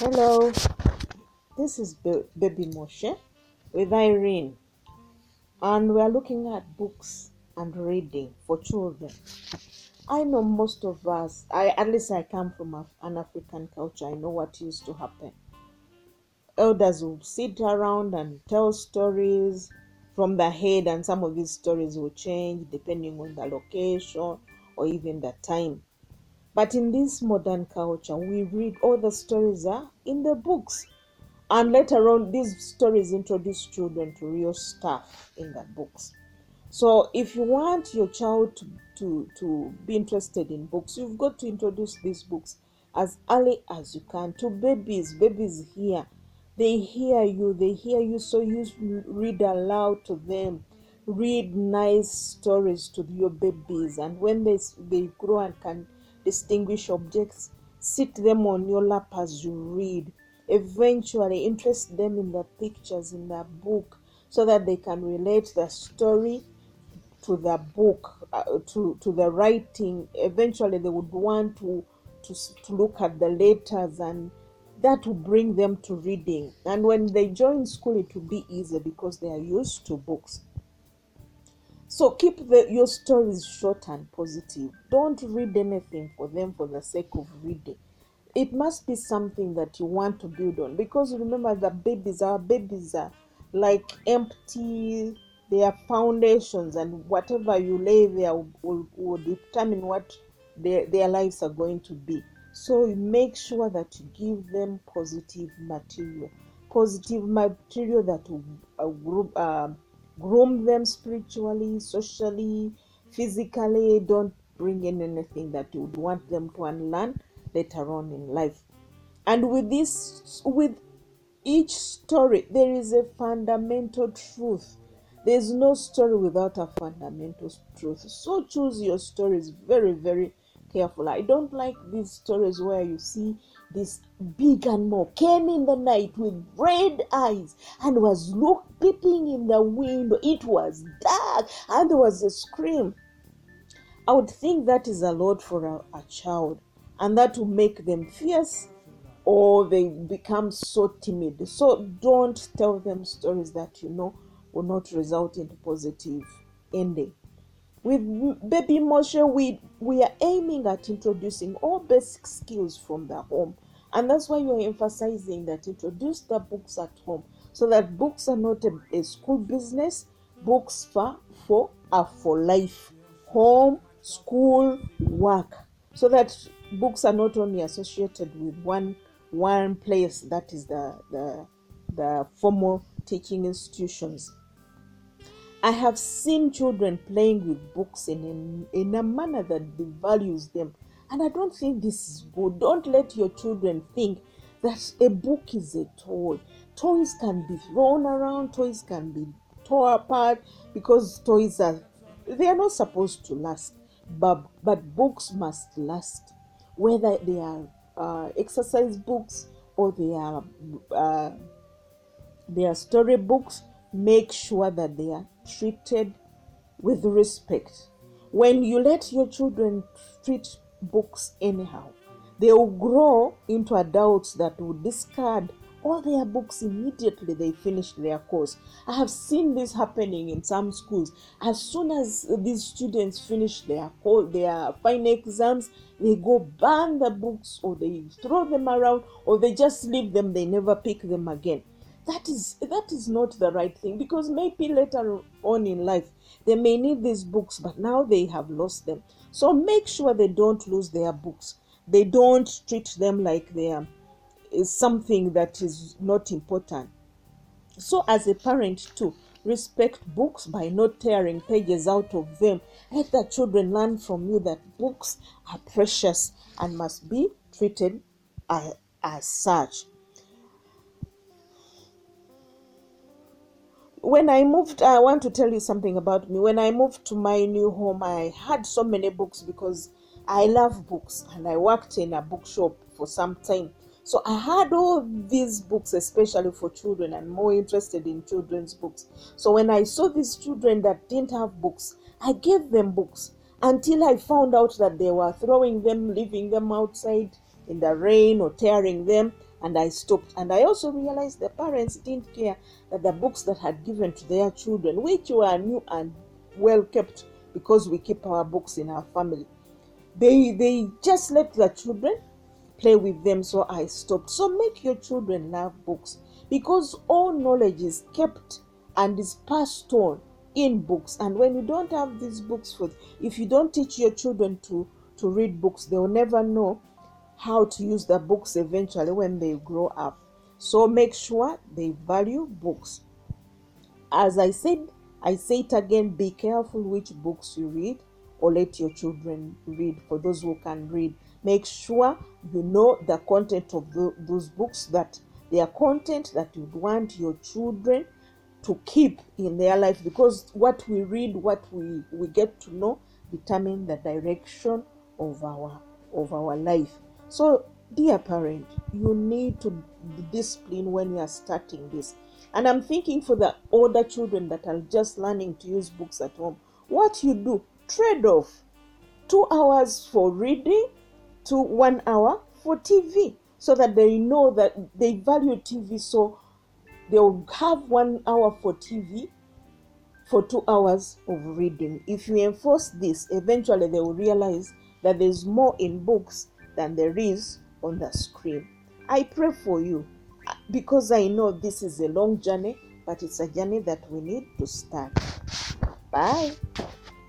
Hello, this is Ba- Baby Moshe with Irene, and we are looking at books and reading for children. I know most of us, I at least I come from an African culture. I know what used to happen. Elders would sit around and tell stories from the head, and some of these stories will change depending on the location or even the time. But in this modern culture, we read all the stories are in the books. And later on, these stories introduce children to real stuff in the books. So if you want your child to, to, to be interested in books, you've got to introduce these books as early as you can to babies. Babies here, they hear you, they hear you, so you read aloud to them. Read nice stories to your babies, and when they, they grow and can distinguish objects, sit them on your lap as you read. Eventually, interest them in the pictures in the book so that they can relate the story to the book, uh, to, to the writing. Eventually, they would want to, to, to look at the letters, and that will bring them to reading. And when they join school, it will be easy because they are used to books. So keep the, your stories short and positive. Don't read anything for them for the sake of reading. It must be something that you want to build on because remember the babies, our babies are like empty, they are foundations, and whatever you lay there will, will, will determine what their, their lives are going to be. So make sure that you give them positive material, positive material that will uh, group, uh, groom them spiritually, socially, physically. Don't bring in anything that you would want them to unlearn later on in life. And with this, with each story, there is a fundamental truth. There's no story without a fundamental truth. So choose your stories very, very careful. I don't like these stories where you see this big animal came in the night with red eyes and was look peeping in the window. It was dark and there was a scream. I would think that is a lot for a, a child, and that will make them fierce or they become so timid. So don't tell them stories that you know will not result into positive ending. With Baby Moshe, we, we are aiming at introducing all basic skills from the home. And that's why you're emphasizing that introduce the books at home so that books are not a, a school business, books for, for are for life. Home, school, work. So that books are not only associated with one one place, that is the the, the formal teaching institutions. I have seen children playing with books in a, in a manner that devalues them. And I don't think this is good. Don't let your children think that a book is a toy. Toys can be thrown around, toys can be torn apart because toys are they are not supposed to last. But but books must last. Whether they are uh, exercise books or they are uh, their storybooks, make sure that they are treated with respect. When you let your children treat books anyhow, they will grow into adults that will discard all their books immediately they finish their course. I have seen this happening in some schools. As soon as these students finish their co- their final exams, they go burn the books or they throw them around or they just leave them, they never pick them again that is that is not the right thing because maybe later on in life they may need these books but now they have lost them. So make sure they don't lose their books. They don't treat them like they are something that is not important. So as a parent too respect books by not tearing pages out of them. Let the children learn from you that books are precious and must be treated as, as such when I moved, I want to tell you something about me. When I moved to my new home, I had so many books because I love books and I worked in a bookshop for some time. So I had all these books, especially for children. I'm more interested in children's books. So when I saw these children that didn't have books, I gave them books until I found out that they were throwing them, leaving them outside in the rain or tearing them. And I stopped. And I also realized the parents didn't care that the books that had given to their children, which were new and well kept because we keep our books in our family, they they just let the children play with them. So I stopped. So make your children love books because all knowledge is kept and is passed on in books. And when you don't have these books for if you don't teach your children to to read books, they will never know how to use the books eventually when they grow up. So make sure they value books. As I said, I say it again be careful which books you read or let your children read. For those who can read, make sure you know the content of tho- those books, that they are content that you'd want your children to keep in their life because what we read, what we, we get to know, determine the direction of our of our life. So, dear parent, you need to discipline when you are starting this. And I'm thinking for the older children that are just learning to use books at home, what you do, trade off two hours for reading to one hour for TV so that they know that they value TV. So they'll have one hour for TV for two hours of reading. If you enforce this, eventually they will realize that there's more in books than there is on the screen. I pray for you uh, because I know this is a long journey, but it's a journey that we need to start. Bye.